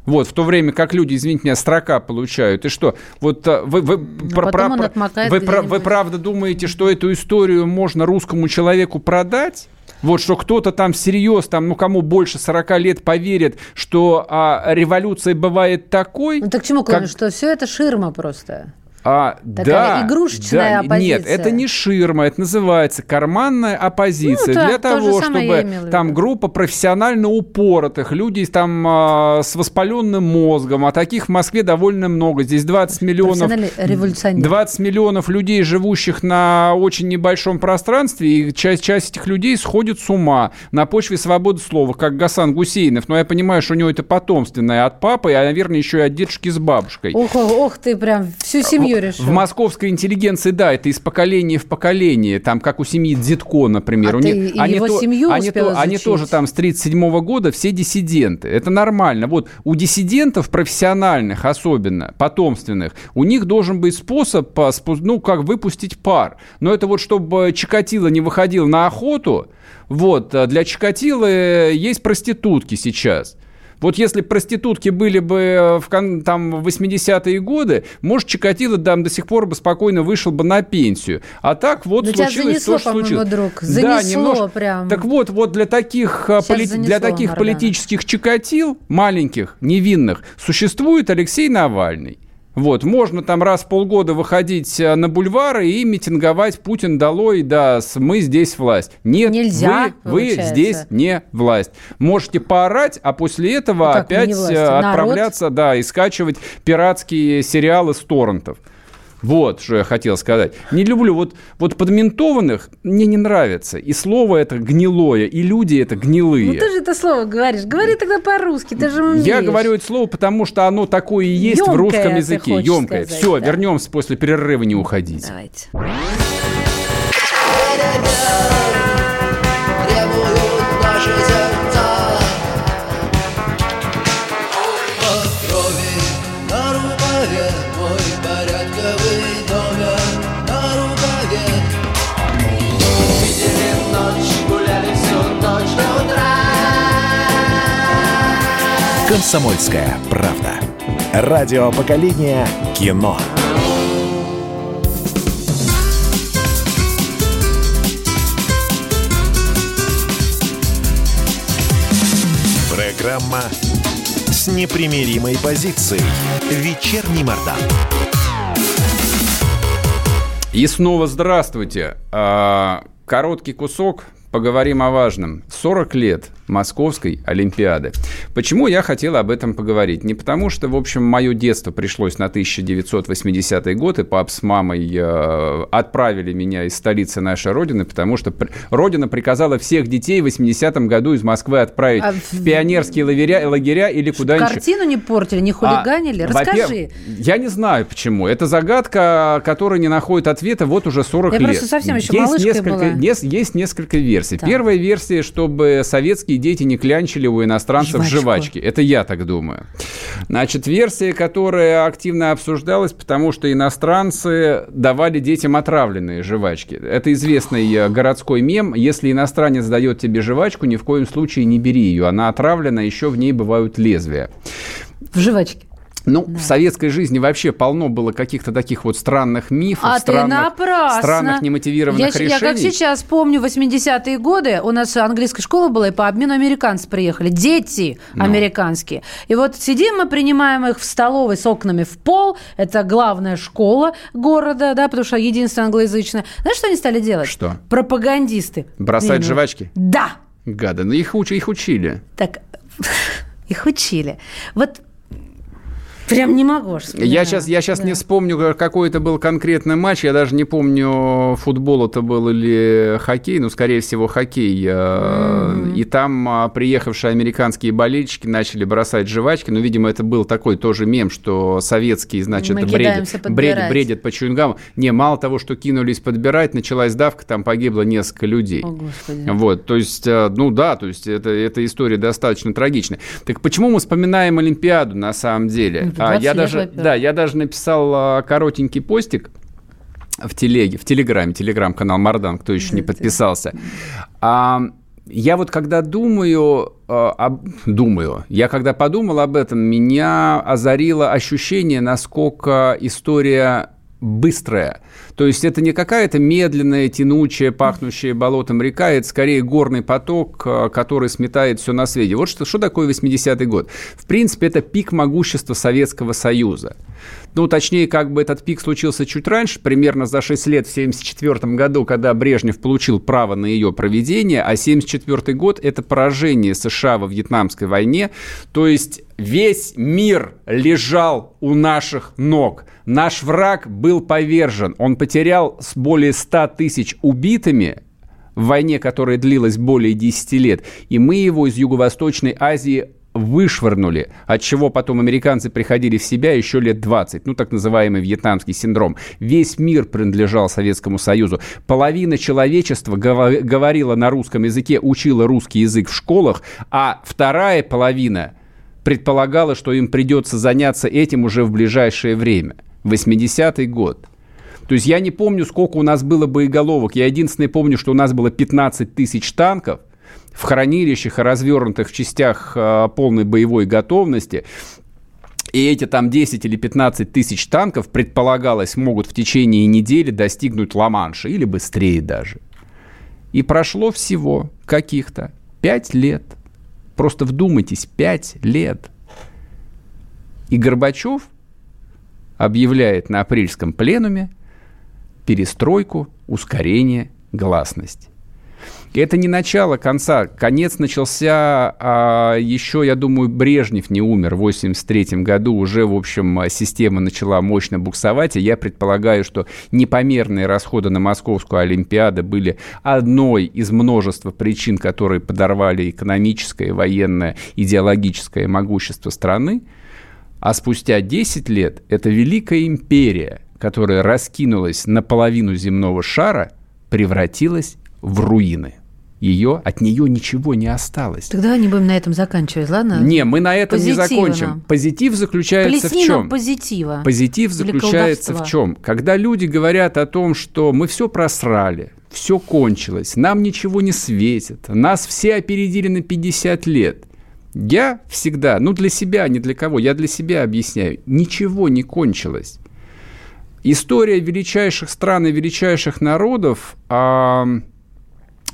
Speaker 1: Вот, в то время как люди, извините меня, строка получают. И что? Вот а, вы, вы,
Speaker 2: ну, про, про,
Speaker 1: вы, про, вы правда думаете, что эту историю можно русскому человеку продать? Вот что кто-то там всерьез, там, ну кому больше 40 лет поверит, что а, революция бывает такой.
Speaker 2: Ну так чему, как... что все это ширма просто.
Speaker 1: А,
Speaker 2: Такая
Speaker 1: да,
Speaker 2: игрушечная
Speaker 1: да,
Speaker 2: оппозиция.
Speaker 1: Нет, это не ширма, это называется карманная оппозиция.
Speaker 2: Ну,
Speaker 1: Для
Speaker 2: то
Speaker 1: того, чтобы там группа профессионально упоротых, люди там а, с воспаленным мозгом, а таких в Москве довольно много. Здесь 20 миллионов...
Speaker 2: Профессиональный революционер.
Speaker 1: 20 миллионов людей, живущих на очень небольшом пространстве, и часть, часть этих людей сходит с ума на почве свободы слова, как Гасан Гусейнов. Но я понимаю, что у него это потомственное от папы, а, наверное, еще и от дедушки с бабушкой.
Speaker 2: Ох, ох, ох, ты прям всю семью решил.
Speaker 1: В московской интеллигенции, да, это из поколения в поколение, там, как у семьи Дзитко, например.
Speaker 2: А
Speaker 1: У
Speaker 2: ты
Speaker 1: них-
Speaker 2: и его
Speaker 1: то-
Speaker 2: семью
Speaker 1: они, то- они тоже там с 37 года все диссиденты. Это нормально. Вот у диссидентов профессиональных особенно, потомственных, у них должен быть способ, ну, как выпустить пар. Но это вот, чтобы Чикатило не выходил на охоту, вот, а для Чикатило есть проститутки сейчас. Вот если проститутки были бы э, в, там, в 80-е годы, может, Чикатило там до сих пор бы спокойно вышел бы на пенсию. А так вот
Speaker 2: Ну, тебя
Speaker 1: случилось
Speaker 2: занесло,
Speaker 1: то, что случилось.
Speaker 2: друг.
Speaker 1: Да,
Speaker 2: Занесло
Speaker 1: немножко.
Speaker 2: прям.
Speaker 1: Так вот, вот для таких,
Speaker 2: Сейчас
Speaker 1: поли-
Speaker 2: занесло
Speaker 1: для таких политических чикатил, маленьких, невинных, существует Алексей Навальный. Вот, можно там раз в полгода выходить а, на бульвары и митинговать Путин долой, да, мы здесь власть. Нет,
Speaker 2: Нельзя,
Speaker 1: вы, вы здесь не власть. Можете поорать, а после этого
Speaker 2: Ну,
Speaker 1: опять
Speaker 2: власть?
Speaker 1: э,
Speaker 2: Народ?
Speaker 1: отправляться, да, и скачивать пиратские сериалы с торрентов. Вот, что я хотел сказать. Не люблю. Вот, вот подментованных мне не нравится. И слово это гнилое, и люди это гнилые.
Speaker 2: Ну ты же это слово говоришь. Говори тогда по-русски, ты же умеешь.
Speaker 1: Я говорю это слово, потому что оно такое и есть в
Speaker 2: Ёмкое,
Speaker 1: русском
Speaker 2: ты
Speaker 1: языке. Емкое.
Speaker 2: сказать,
Speaker 1: Все,
Speaker 2: да.
Speaker 1: вернемся после перерыва, не уходить.
Speaker 2: Давайте.
Speaker 4: «Комсомольская правда». Радио поколения кино. Программа с непримиримой позицией. Вечерний Мордан.
Speaker 1: И снова здравствуйте. А, Короткий кусок. Поговорим о важном. 40 лет Московской Олимпиады. Почему я хотел об этом поговорить? Не потому, что, в общем, мое детство пришлось на 1980 год, и пап с мамой э, отправили меня из столицы нашей Родины, потому что пр- Родина приказала всех детей в 80-м году из Москвы отправить
Speaker 2: А
Speaker 1: в пионерские лагеря, лагеря или куда-нибудь.
Speaker 2: Картину не портили, не хулиганили?
Speaker 1: А,
Speaker 2: Расскажи.
Speaker 1: Я не знаю почему. Это загадка, которая не находит ответа вот уже 40
Speaker 2: Я
Speaker 1: лет.
Speaker 2: просто совсем еще
Speaker 1: есть несколько,
Speaker 2: была.
Speaker 1: Есть, есть несколько версий.
Speaker 2: Так.
Speaker 1: Первая версия, чтобы советские дети не клянчили у иностранцев
Speaker 2: Жвачку.
Speaker 1: жвачки. Это я так думаю. Значит, версия, которая активно обсуждалась, потому что иностранцы давали детям отравленные жвачки. Это известный э, городской мем. Если иностранец дает тебе жвачку, ни в коем случае не бери ее. Она отравлена, еще в ней бывают лезвия.
Speaker 2: В жвачке.
Speaker 1: Ну, в советской жизни вообще полно было каких-то таких вот странных мифов,
Speaker 2: А
Speaker 1: странных, странных немотивированных
Speaker 2: я,
Speaker 1: решений.
Speaker 2: Я как сейчас помню 80-е годы, у нас английская школа была, и по обмену американцы приехали, дети
Speaker 1: Ну.
Speaker 2: американские. И вот сидим мы, принимаем их в столовой с окнами в пол, это главная школа города, да, потому что единственная англоязычная. Знаешь, что они стали делать?
Speaker 1: Что?
Speaker 2: Пропагандисты.
Speaker 1: Бросать
Speaker 2: Именно.
Speaker 1: жвачки?
Speaker 2: Да.
Speaker 1: Гады, ну их, уч- их учили.
Speaker 2: Так, их учили. Вот прям не могу аж
Speaker 1: Я
Speaker 2: вспоминать.
Speaker 1: сейчас, я сейчас
Speaker 2: Да.
Speaker 1: не вспомню, ка- какой это был конкретный матч. Я даже не помню, футбол это был или хоккей. Ну, скорее всего, хоккей. Э, И там а, приехавшие американские болельщики начали бросать жвачки. Ну, видимо, это был такой тоже мем, что советские, значит, бредят, бредят, бредят по чуингаму. Не, мало того, что кинулись подбирать, началась давка, там погибло несколько людей.
Speaker 2: О, Господи.
Speaker 1: Вот, то есть, э, ну да, то есть это, эта история достаточно трагичная. Так почему мы вспоминаем Олимпиаду на самом деле? А,
Speaker 2: 20
Speaker 1: я даже, да, я даже написал а, коротенький постик в телеге, в телеграме, телеграм-канал Мардан, кто еще не
Speaker 2: Да,
Speaker 1: подписался. А, я вот когда думаю, об- думаю, я когда подумал об этом, меня озарило ощущение, насколько история быстрая. То есть это не какая-то медленная, тянучая, пахнущая болотом река, это скорее горный поток, а, который сметает все на свете. Вот что, что такое 80-й год. В принципе, это пик могущества Советского Союза. Ну, точнее, как бы этот пик случился чуть раньше, примерно за 6 лет в 1974 году, когда Брежнев получил право на ее проведение, а 1974 год – это поражение США во Вьетнамской войне. То есть весь мир лежал у наших ног. Наш враг был повержен. Он потерял с более 100 тысяч убитыми в войне, которая длилась более 10 лет. И мы его из Юго-Восточной Азии вышвырнули, от чего потом американцы приходили в себя еще лет 20, ну, так называемый вьетнамский синдром. Весь мир принадлежал Советскому Союзу. Половина человечества говорила на русском языке, учила русский язык в школах, а вторая половина предполагала, что им придется заняться этим уже в ближайшее время. 80-й год. То есть я не помню, сколько у нас было боеголовок. Я единственное помню, что у нас было 15 тысяч танков – в хранилищах и развернутых в частях э, полной боевой готовности. И эти там 10 или 15 тысяч танков, предполагалось, могут в течение недели достигнуть Ла-Манша или быстрее даже. И прошло всего каких-то 5 лет. Просто вдумайтесь, 5 лет. И Горбачев объявляет на апрельском пленуме перестройку, ускорение, гласность. И это не начало конца. Конец начался а, еще, я думаю, Брежнев не умер в 83 году. Уже, в общем, система начала мощно буксовать. И я предполагаю, что непомерные расходы на Московскую Олимпиаду были одной из множества причин, которые подорвали экономическое, военное, идеологическое могущество страны. А спустя 10 лет эта великая империя, которая раскинулась на половину земного шара, превратилась в руины ее, от нее ничего не осталось.
Speaker 2: Тогда не будем на этом заканчивать, ладно?
Speaker 1: Не, мы на этом Позитивно. не закончим. Позитив заключается
Speaker 2: Плесни
Speaker 1: в чем?
Speaker 2: позитива.
Speaker 1: Позитив заключается в чем? Когда люди говорят о том, что мы все просрали, все кончилось, нам ничего не светит, нас все опередили на 50 лет. Я всегда, ну для себя, не для кого, я для себя объясняю, ничего не кончилось. История величайших стран и величайших народов... А,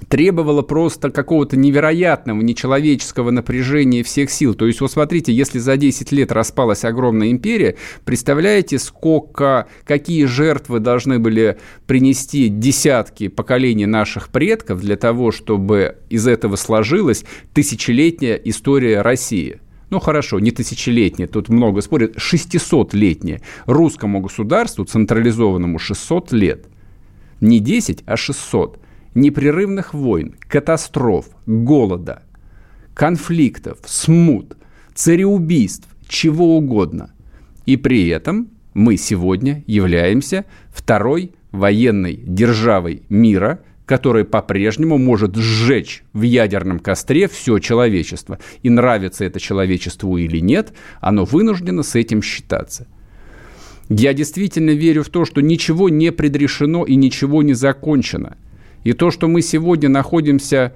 Speaker 1: требовало просто какого-то невероятного, нечеловеческого напряжения всех сил. То есть, вот смотрите, если за 10 лет распалась огромная империя, представляете, сколько, какие жертвы должны были принести десятки поколений наших предков для того, чтобы из этого сложилась тысячелетняя история России? ну хорошо, не тысячелетняя, тут много спорят, 600-летняя. Русскому государству, централизованному, 600 лет. Не 10, а 600 непрерывных войн, катастроф, голода, конфликтов, смут, цареубийств, чего угодно. И при этом мы сегодня являемся второй военной державой мира, которая по-прежнему может сжечь в ядерном костре все человечество. И нравится это человечеству или нет, оно вынуждено с этим считаться. Я действительно верю в то, что ничего не предрешено и ничего не закончено – и то, что мы сегодня находимся,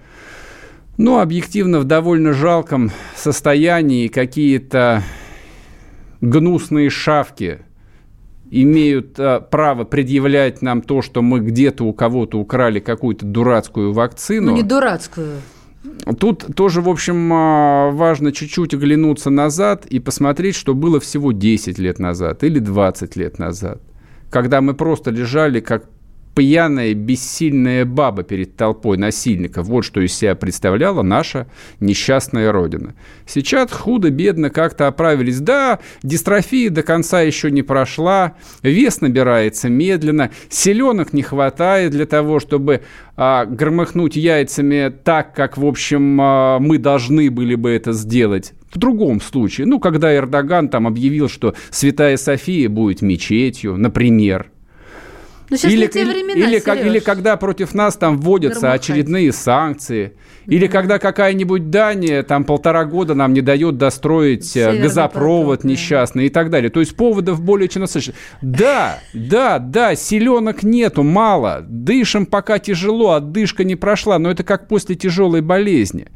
Speaker 1: ну, объективно в довольно жалком состоянии, какие-то гнусные шавки имеют а, право предъявлять нам то, что мы где-то у кого-то украли какую-то дурацкую вакцину.
Speaker 2: Ну, не дурацкую.
Speaker 1: Тут тоже, в общем, а, важно чуть-чуть оглянуться назад и посмотреть, что было всего 10 лет назад или 20 лет назад, когда мы просто лежали как пьяная, бессильная баба перед толпой насильников. Вот что из себя представляла наша несчастная родина. Сейчас худо-бедно как-то оправились. Да, дистрофия до конца еще не прошла, вес набирается медленно, селенок не хватает для того, чтобы а, громыхнуть яйцами так, как, в общем, а, мы должны были бы это сделать. В другом случае, ну, когда Эрдоган там объявил, что Святая София будет мечетью, например –
Speaker 2: Ну, сейчас
Speaker 1: или,
Speaker 2: не те времена,
Speaker 1: или, как-
Speaker 2: Серёж.
Speaker 1: или когда против нас там вводятся
Speaker 2: Громыхать.
Speaker 1: очередные санкции, или когда какая-нибудь Дания там полтора года нам не дает достроить э,
Speaker 2: Северный
Speaker 1: газопровод
Speaker 2: поток, да.
Speaker 1: несчастный и так далее. То есть поводов более чем достаточно. Да, да, да, селенок нету, мало. Дышим пока тяжело, отдышка не прошла, но это как после тяжелой болезни.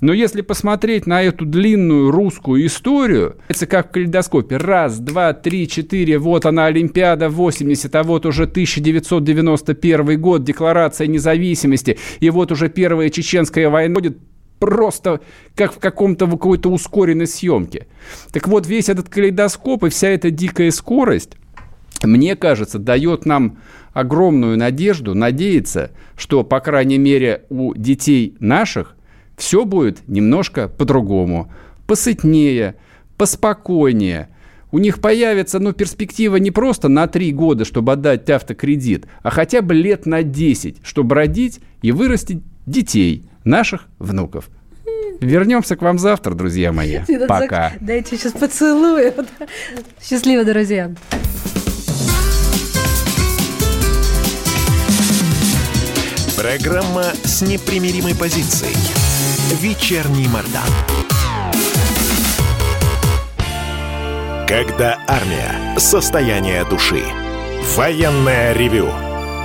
Speaker 1: Но если посмотреть на эту длинную русскую историю, это как в калейдоскопе. Раз, два, три, четыре, вот она Олимпиада 80, а вот уже 1991 год, Декларация независимости, и вот уже первая чеченская война будет просто как в каком-то в какой-то ускоренной съемке. Так вот, весь этот калейдоскоп и вся эта дикая скорость мне кажется, дает нам огромную надежду, надеяться, что, по крайней мере, у детей наших все будет немножко по-другому, посытнее, поспокойнее. У них появится, ну, перспектива не просто на три года, чтобы отдать автокредит, а хотя бы лет на 10, чтобы родить и вырастить детей, наших внуков. Вернемся к вам завтра, друзья мои. Пока.
Speaker 2: Дайте сейчас поцелую. Счастливо, друзья.
Speaker 4: Программа с непримиримой позицией. Вечерний Мордан. Когда армия. Состояние души. Военное ревю.